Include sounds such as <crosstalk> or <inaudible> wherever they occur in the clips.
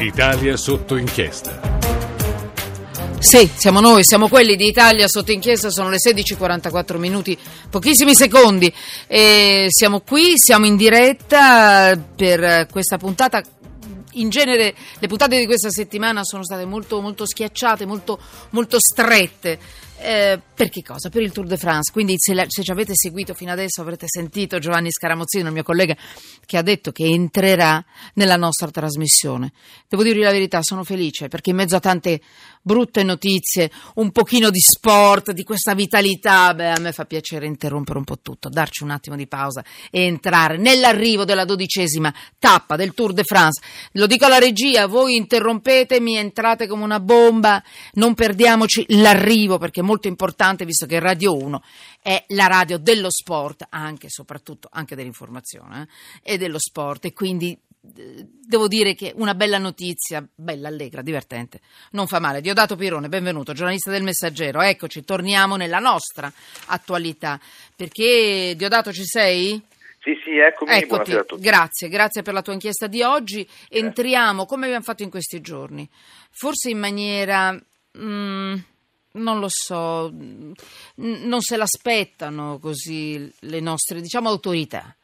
Italia sotto inchiesta. Sì, siamo noi, siamo quelli di Italia sotto inchiesta, sono le 16.44 minuti, pochissimi secondi. E siamo qui, siamo in diretta per questa puntata in genere le puntate di questa settimana sono state molto, molto schiacciate, molto, molto strette. Eh, per che cosa? Per il Tour de France. Quindi, se, la, se, ci avete seguito fino adesso, avrete sentito Giovanni Scaramozzino, il mio collega, che ha detto che entrerà nella nostra trasmissione. Devo dirvi la verità, sono felice perché in mezzo a tante brutte notizie, un pochino di sport, di questa vitalità, beh, a me fa piacere interrompere un po' tutto, darci un attimo di pausa e entrare nell'arrivo della dodicesima tappa del Tour de France. Lo dico alla regia, voi interrompetemi, entrate come una bomba, non perdiamoci l'arrivo perché è molto importante visto che Radio 1 è la radio dello sport, anche e soprattutto anche dell'informazione eh, e dello sport e quindi devo dire che una bella notizia, bella, allegra, divertente, non fa male. Diodato Pirone, benvenuto, giornalista del Messaggero. Eccoci, torniamo nella nostra attualità. Perché, Diodato, ci sei? Sì, sì, eccomi, Eccoti. Grazie, grazie per la tua inchiesta di oggi. Entriamo, come abbiamo fatto in questi giorni, forse in maniera... Mm, non lo so, non se l'aspettano così le nostre, diciamo, autorità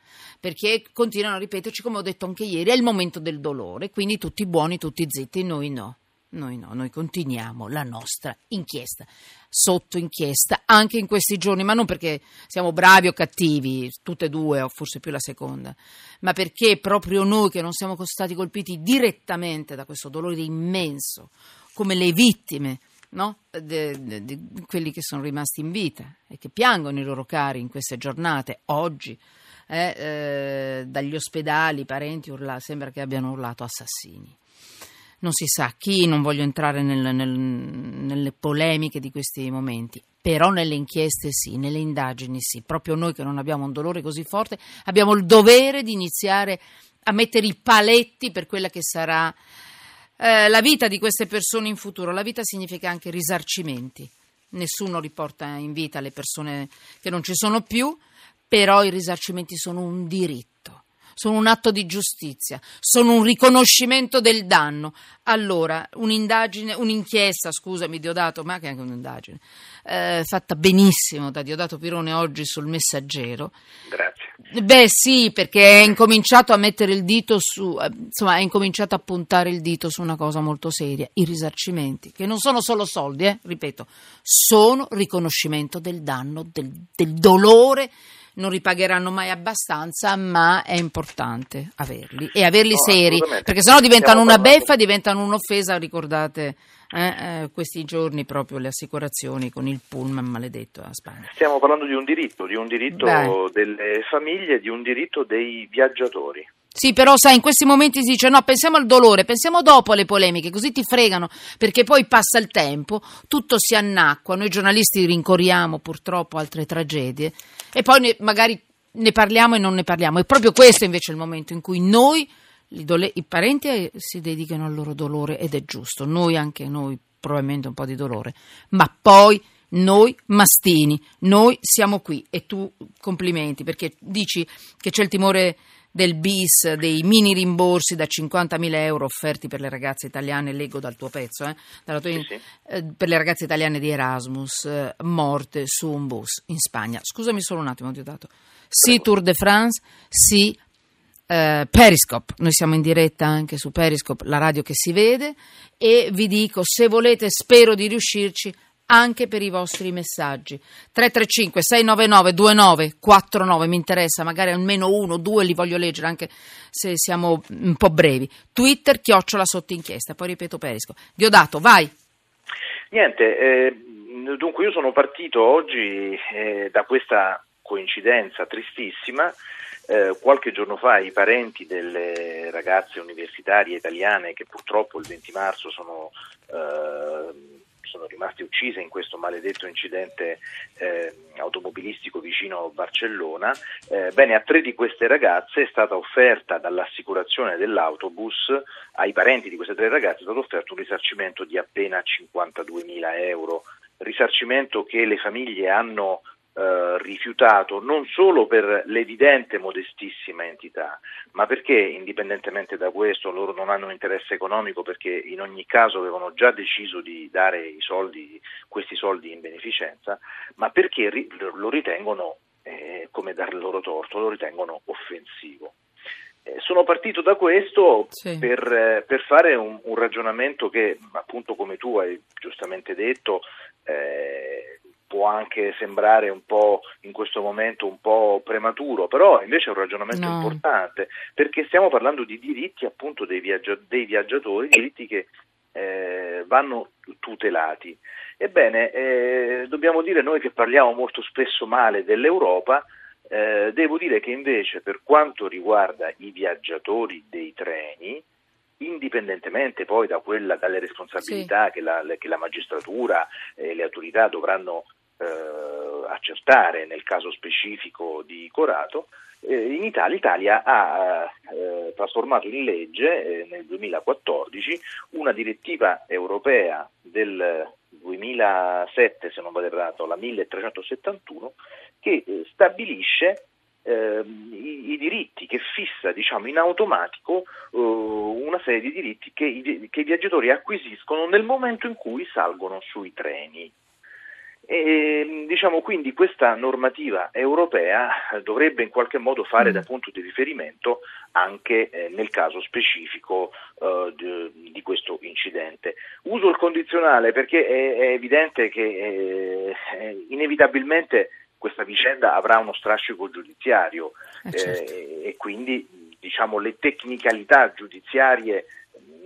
perché continuano a ripeterci, come ho detto anche ieri, è il momento del dolore, quindi tutti buoni, tutti zitti, noi no. Noi no, noi continuiamo la nostra inchiesta, sotto inchiesta, anche in questi giorni, ma non perché siamo bravi o cattivi, tutte e due, o forse più la seconda, ma perché proprio noi che non siamo stati colpiti direttamente da questo dolore immenso, come le vittime, no? di quelli che sono rimasti in vita e che piangono i loro cari in queste giornate, oggi, eh, eh, dagli ospedali, i parenti urla, sembra che abbiano urlato assassini. Non si sa chi, non voglio entrare nel, nel, nelle polemiche di questi momenti, però nelle inchieste sì, nelle indagini sì. Proprio noi che non abbiamo un dolore così forte abbiamo il dovere di iniziare a mettere i paletti per quella che sarà eh, la vita di queste persone in futuro. La vita significa anche risarcimenti. Nessuno riporta in vita le persone che non ci sono più però i risarcimenti sono un diritto, sono un atto di giustizia, sono un riconoscimento del danno. Allora, un'indagine, un'inchiesta, scusami Diodato, ma che anche un'indagine, eh, fatta benissimo da Diodato Pirone oggi sul Messaggero. Grazie. Beh sì, perché è incominciato a mettere il dito su, eh, insomma, ha incominciato a puntare il dito su una cosa molto seria, i risarcimenti, che non sono solo soldi, eh, ripeto, sono riconoscimento del danno, del, del dolore non ripagheranno mai abbastanza, ma è importante averli e averli no, seri, perché sennò diventano una beffa, diventano un'offesa, ricordate eh, eh, questi giorni proprio le assicurazioni con il pullman maledetto a Spagna. Stiamo parlando di un diritto, di un diritto Beh. delle famiglie, di un diritto dei viaggiatori. Sì, però sai, in questi momenti si dice no, pensiamo al dolore, pensiamo dopo alle polemiche, così ti fregano, perché poi passa il tempo, tutto si annacqua, noi giornalisti rincorriamo purtroppo altre tragedie e poi ne, magari ne parliamo e non ne parliamo. È proprio questo invece il momento in cui noi, dole- i parenti, eh, si dedicano al loro dolore ed è giusto, noi anche noi probabilmente un po' di dolore, ma poi noi mastini, noi siamo qui. E tu complimenti perché dici che c'è il timore del bis, dei mini rimborsi da 50.000 euro offerti per le ragazze italiane, leggo dal tuo pezzo, eh, tua, sì, sì. Eh, per le ragazze italiane di Erasmus, eh, morte su un bus in Spagna. Scusami solo un attimo, ti ho dato. Sì Tour de France, sì eh, Periscope, noi siamo in diretta anche su Periscope, la radio che si vede e vi dico se volete, spero di riuscirci anche per i vostri messaggi. 335 699 2949 mi interessa, magari almeno uno due li voglio leggere anche se siamo un po' brevi. Twitter chiocciola sotto inchiesta, poi ripeto Perisco. Diodato, vai. Niente, eh, dunque io sono partito oggi eh, da questa coincidenza tristissima. Eh, qualche giorno fa i parenti delle ragazze universitarie italiane che purtroppo il 20 marzo sono eh, sono rimaste uccise in questo maledetto incidente eh, automobilistico vicino Barcellona. Eh, bene, a tre di queste ragazze è stata offerta dall'assicurazione dell'autobus, ai parenti di queste tre ragazze è stato offerto un risarcimento di appena 52 mila euro, risarcimento che le famiglie hanno eh, rifiutato non solo per l'evidente modestissima entità, ma perché indipendentemente da questo loro non hanno interesse economico perché in ogni caso avevano già deciso di dare soldi, questi soldi in beneficenza, ma perché ri- lo ritengono, eh, come dar loro torto, lo ritengono offensivo. Eh, sono partito da questo sì. per, per, fare un, un, ragionamento che, appunto come tu hai giustamente detto, eh, può anche sembrare un po' in questo momento un po' prematuro, però invece è un ragionamento no. importante perché stiamo parlando di diritti appunto dei, viaggia- dei viaggiatori, diritti che eh, vanno tutelati. Ebbene, eh, dobbiamo dire noi che parliamo molto spesso male dell'Europa, eh, devo dire che invece per quanto riguarda i viaggiatori dei treni, indipendentemente poi da quella, dalle responsabilità sì. che, la, che, la, magistratura e le autorità dovranno eh, accertare nel caso specifico di Corato, eh, in Italia l'Italia ha eh, trasformato in legge eh, nel 2014 una direttiva europea del 2007, se non vado errato, la 1371, che eh, stabilisce eh, i, i, diritti, che fissa diciamo, in automatico eh, una serie di diritti che i, che i viaggiatori acquisiscono nel momento in cui salgono sui treni. E, diciamo quindi questa normativa europea dovrebbe in qualche modo fare mm. da punto di riferimento anche eh, nel caso specifico eh, di, di, questo incidente. Uso il condizionale perché è, è evidente che eh, inevitabilmente questa vicenda avrà uno strascico giudiziario eh, certo. e quindi diciamo, le tecnicalità giudiziarie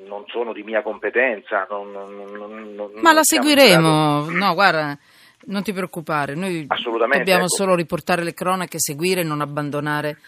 non sono di mia competenza. Non, non, non, Ma la seguiremo, no guarda non ti preoccupare, noi dobbiamo ecco. solo riportare le cronache, seguire e non abbandonare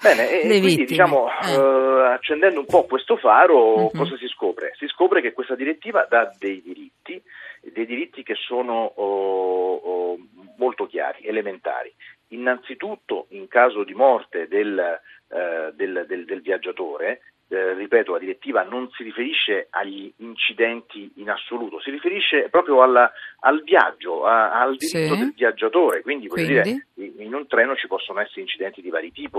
Bene, e quindi vittime. diciamo, eh. uh, accendendo un po' questo faro, uh-huh. cosa si scopre? Si scopre che questa direttiva dà dei diritti, dei diritti che sono oh, oh, molto chiari, elementari. Innanzitutto, in caso di morte del, uh, del, del, del viaggiatore, eh, ripeto, la direttiva non si riferisce agli incidenti in assoluto, si riferisce proprio alla, al viaggio, a, al diritto sì. del viaggiatore, quindi, quindi? Dire, in un treno ci possono essere incidenti di vari tipi,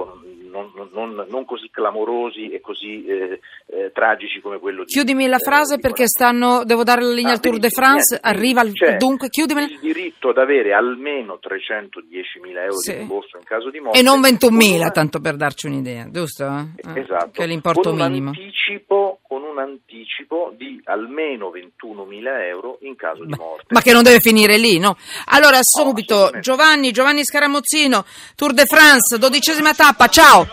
non, non, non, non, così clamorosi e così eh, eh, tragici come quello di... Chiudimi la frase eh, perché stanno, devo dare la linea ah, al Tour de France, niente, arriva il, dunque chiudimi... Il diritto ad avere almeno 310.000 euro sì. di rimborso in caso di morte. E non 21.000, una... tanto per darci un'idea, giusto? Eh? Esatto. Che è l'importo minimo. Anticipo, anticipo di almeno 21.000 euro in caso di morte. Ma che non deve finire lì, no? Allora, subito, no, Giovanni, Giovanni Scaramozzino, Tour de France, dodicesima tappa, ciao!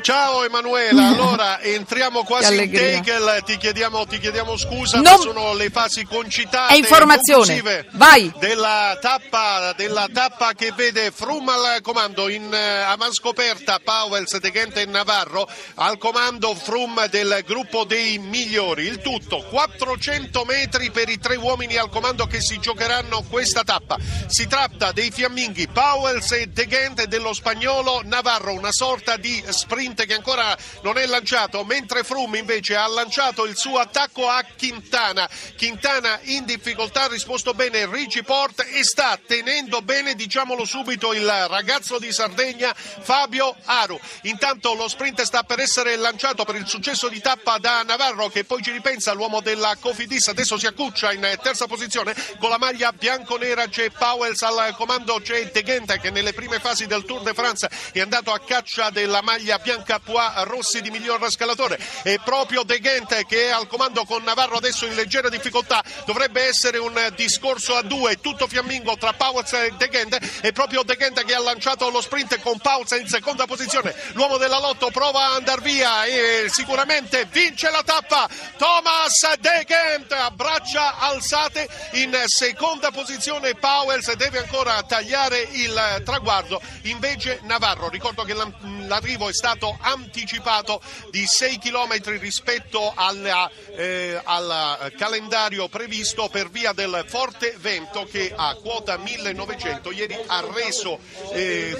Ciao Emanuela, <laughs> allora entriamo quasi in tackle, ti chiediamo, ti chiediamo scusa, non... sono le fasi concitate È informazione, vai! Della tappa, della tappa che vede Frum al comando in uh, avanscoperta, Powells, De Gente e Navarro, al comando Frum del gruppo dei migliori. Il tutto 400 metri per i tre uomini al comando che si giocheranno questa tappa. Si tratta dei fiamminghi Powells e De Gente dello spagnolo Navarro, una sorta di sprint sprint che ancora non è lanciato, mentre Froome invece ha lanciato il suo attacco a Quintana. Quintana in difficoltà ha risposto bene Ricci Port e sta tenendo bene, diciamolo subito, il ragazzo di Sardegna Fabio Aru. Intanto lo sprint sta per essere lanciato per il successo di tappa da Navarro che poi ci ripensa l'uomo della Cofidis, adesso si accuccia in terza posizione con la maglia bianco-nera c'è Powells al comando, c'è De che nelle prime fasi del Tour de France è andato a caccia della maglia bianco Bianca Pois Rossi di miglior scalatore e proprio De Gente che è al comando con Navarro adesso in leggera difficoltà. Dovrebbe essere un discorso a due tutto fiammingo tra Pauls e De Gente e proprio De Gente che ha lanciato lo sprint con Pauls in seconda posizione. L'uomo della Lotto prova a andare via e sicuramente vince la tappa. Thomas De Gente a braccia alzate in seconda posizione. Powers deve ancora tagliare il traguardo. Invece Navarro ricordo che l'arrivo è stato anticipato di 6 km rispetto alla, eh, al calendario previsto per via del forte vento che a quota 1900 ieri ha reso eh,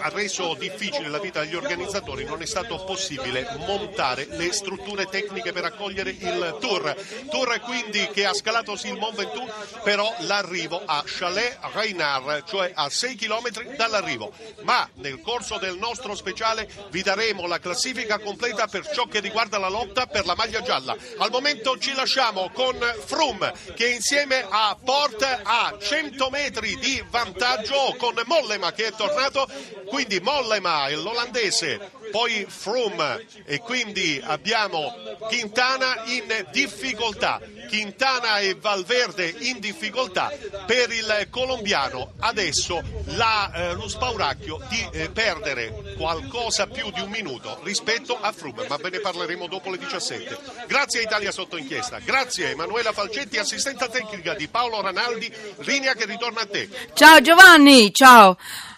ha reso difficile la vita agli organizzatori non è stato possibile montare le strutture tecniche per accogliere il tour. Tour quindi che ha scalato sì il Mont Ventoux, però l'arrivo a Chalet Reynard, cioè a 6 km dall'arrivo. Ma nel corso del nostro speciale vi daremo la classifica completa per ciò che riguarda la lotta per la maglia gialla. Al momento ci lasciamo con Froome che insieme a Port ha 100 metri di vantaggio con Mollema che è tornato, quindi Mollema, l'olandese, poi Froome e quindi abbiamo Quintana in difficoltà. Quintana e Valverde in difficoltà per il colombiano. Adesso la, eh, lo spauracchio di eh, perdere qualcosa più di un minuto rispetto a Froome, ma ve ne parleremo dopo le 17. Grazie a Italia sotto inchiesta, grazie a Emanuela Falcetti, assistente tecnica di Paolo Ranaldi, linea che ritorna a te. Ciao Giovanni, ciao.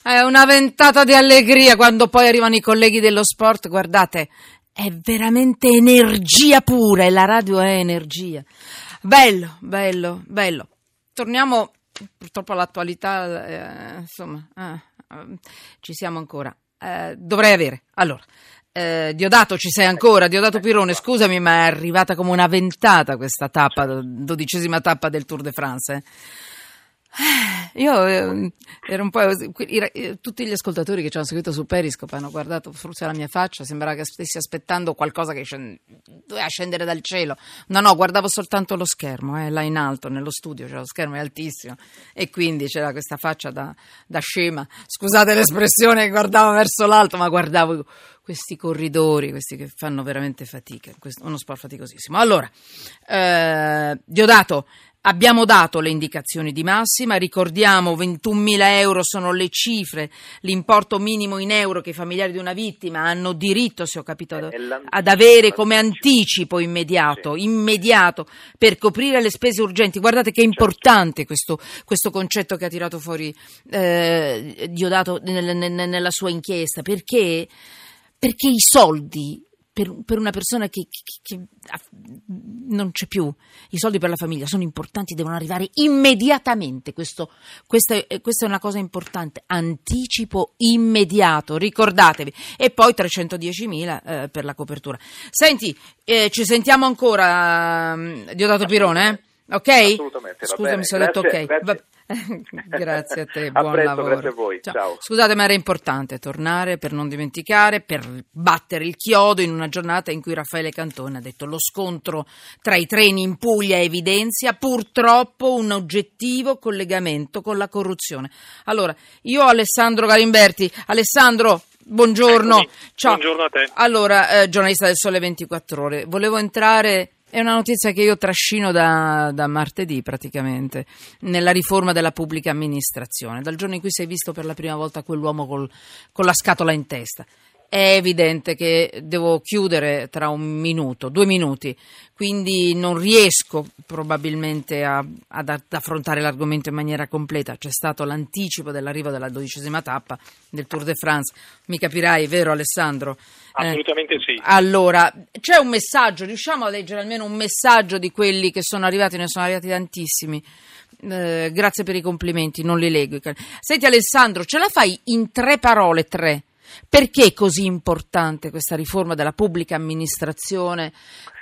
È una ventata di allegria quando poi arrivano i colleghi dello sport, guardate, è veramente energia pura e la radio è energia. Bello, bello, bello. Torniamo purtroppo all'attualità, eh, insomma, eh, ci siamo ancora. Eh, dovrei avere. Allora, eh, Diodato ci sei ancora, Diodato Pirone, scusami ma è arrivata come una ventata questa tappa, dodicesima tappa del Tour de France. Eh. Eh, io eh, ero un po'. Eh, tutti gli ascoltatori che ci hanno seguito su Periscope hanno guardato forse la mia faccia, sembrava che stessi aspettando qualcosa che doveva scendere dal cielo. No, no, guardavo soltanto lo schermo, eh, là in alto, nello studio, cioè lo schermo è altissimo e quindi c'era questa faccia da, da scema. Scusate l'espressione, guardavo verso l'alto, ma guardavo questi corridori, questi che fanno veramente fatica, uno sport faticosissimo. Allora, eh, Diodato. Abbiamo dato le indicazioni di massima, ricordiamo 21.000 euro sono le cifre, l'importo minimo in euro che i familiari di una vittima hanno diritto, se ho capito, ad, ad avere come anticipo immediato, immediato, per coprire le spese urgenti. Guardate che è certo. importante questo, questo concetto che ha tirato fuori eh, Diodato nel, nel, nella sua inchiesta, perché, perché i soldi per, per una persona che, che, che, non c'è più, i soldi per la famiglia sono importanti, devono arrivare immediatamente. Questo, questa, è, questa, è, una cosa importante. Anticipo immediato, ricordatevi. E poi 310.000 eh, per la copertura. Senti, eh, ci sentiamo ancora, um, Diodato Pirone? Eh? Ok? Assolutamente. Scusami se ho detto ok. Grazie. <laughs> grazie a te, buon presto, lavoro. Grazie a voi. Ciao. Ciao. Scusate, ma era importante tornare per non dimenticare, per battere il chiodo in una giornata in cui Raffaele Cantone ha detto lo scontro tra i treni in Puglia evidenzia purtroppo un oggettivo collegamento con la corruzione. Allora, io ho Alessandro Galimberti. Alessandro, Buongiorno. Ciao. Buongiorno a te. Allora, eh, giornalista del Sole 24 Ore, volevo entrare è una notizia che io trascino da, da, martedì praticamente, nella riforma della pubblica amministrazione, dal giorno in cui si è visto per la prima volta quell'uomo col, con la scatola in testa. È evidente che devo chiudere tra un minuto, due minuti, quindi non riesco probabilmente a, ad, ad, affrontare l'argomento in maniera completa. C'è stato l'anticipo dell'arrivo della dodicesima tappa del Tour de France, mi capirai, vero Alessandro? Assolutamente eh, sì. Allora, c'è un messaggio, riusciamo a leggere almeno un messaggio di quelli che sono arrivati, ne sono arrivati tantissimi. Eh, grazie per i complimenti, non li leggo. Senti Alessandro, ce la fai in tre parole, tre? Perché è così importante questa riforma della pubblica amministrazione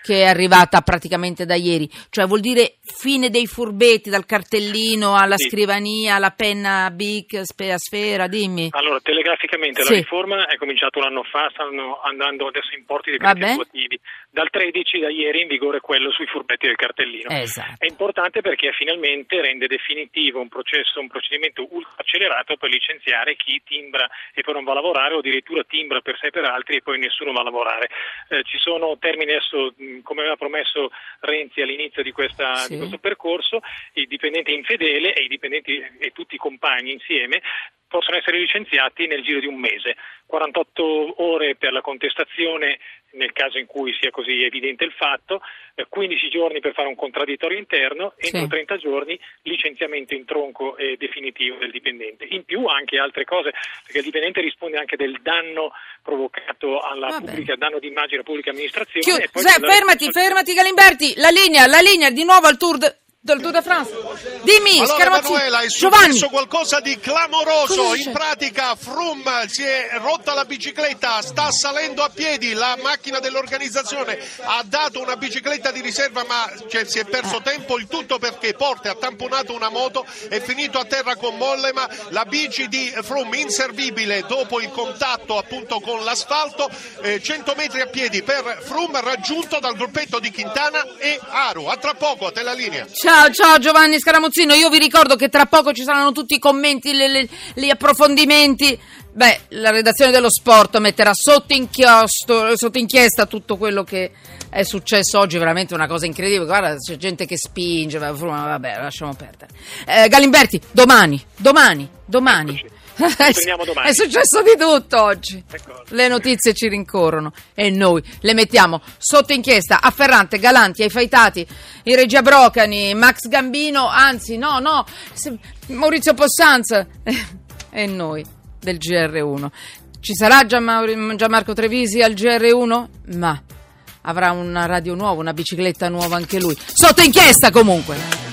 che è arrivata praticamente da ieri? Cioè vuol dire fine dei furbetti, dal cartellino alla sì. scrivania, alla penna BIC, a sfera, dimmi. Allora, telegraficamente sì. la riforma è cominciata un anno fa, stanno andando adesso in porti dei decreti attuativi. Dal 13 da ieri in vigore quello sui furbetti del cartellino. Esatto. È importante perché finalmente rende definitivo un processo, un procedimento ultra accelerato per licenziare chi timbra e poi non va a lavorare o addirittura timbra per sé e per altri e poi nessuno va a lavorare. Eh, ci sono termini adesso, come aveva promesso Renzi all'inizio di, questa, sì. di questo percorso, il dipendente infedele e i dipendenti e tutti i compagni insieme possono essere licenziati nel giro di un mese, 48 ore per la contestazione nel caso in cui sia così evidente il fatto, 15 eh, giorni per fare un contraddittorio interno, entro sì. 30 giorni licenziamento in tronco e definitivo del dipendente. In più anche altre cose, perché il dipendente risponde anche del danno provocato alla pubblica, danno di immagine alla pubblica amministrazione. Chiud- fermati, la... fermati Galimberti, la linea, la linea di nuovo al tour. De- del Tour de France. Dimmi, Allora Scaramuzzino, Emanuela è successo qualcosa di clamoroso, in pratica Frum si è rotta la bicicletta, sta salendo a piedi, la macchina dell'organizzazione ha dato una bicicletta di riserva ma cioè, si è perso tempo, il tutto perché Porte ha tamponato una moto, è finito a terra con Mollema, la bici di Frum inservibile dopo il contatto appunto con l'asfalto, eh, 100 metri a piedi per Frum raggiunto dal gruppetto di Quintana e Aru, a tra poco a te la linea. Ciao, ciao Giovanni Scaramuzzino, io vi ricordo che tra poco ci saranno tutti i commenti, le- le- gli approfondimenti. Beh, la redazione dello sport metterà sotto, sotto inchiesta tutto quello che è successo oggi, veramente una cosa incredibile. Guarda, c'è gente che spinge, va- vabbè, lasciamo perdere. Eh, Galimberti, domani, domani, domani. Riprendiamo <laughs> domani. È successo di tutto oggi. Le notizie ci rincorrono e noi le mettiamo sotto inchiesta a Ferrante, Galanti, ai Faitati, in Regia Brocani, Max Gambino, anzi no, no, Maurizio Possanza <laughs> e noi del GR1. Ci sarà Gianmarco Trevisi al GR1? Ma avrà una radio nuova, una bicicletta nuova anche lui. Sotto inchiesta comunque!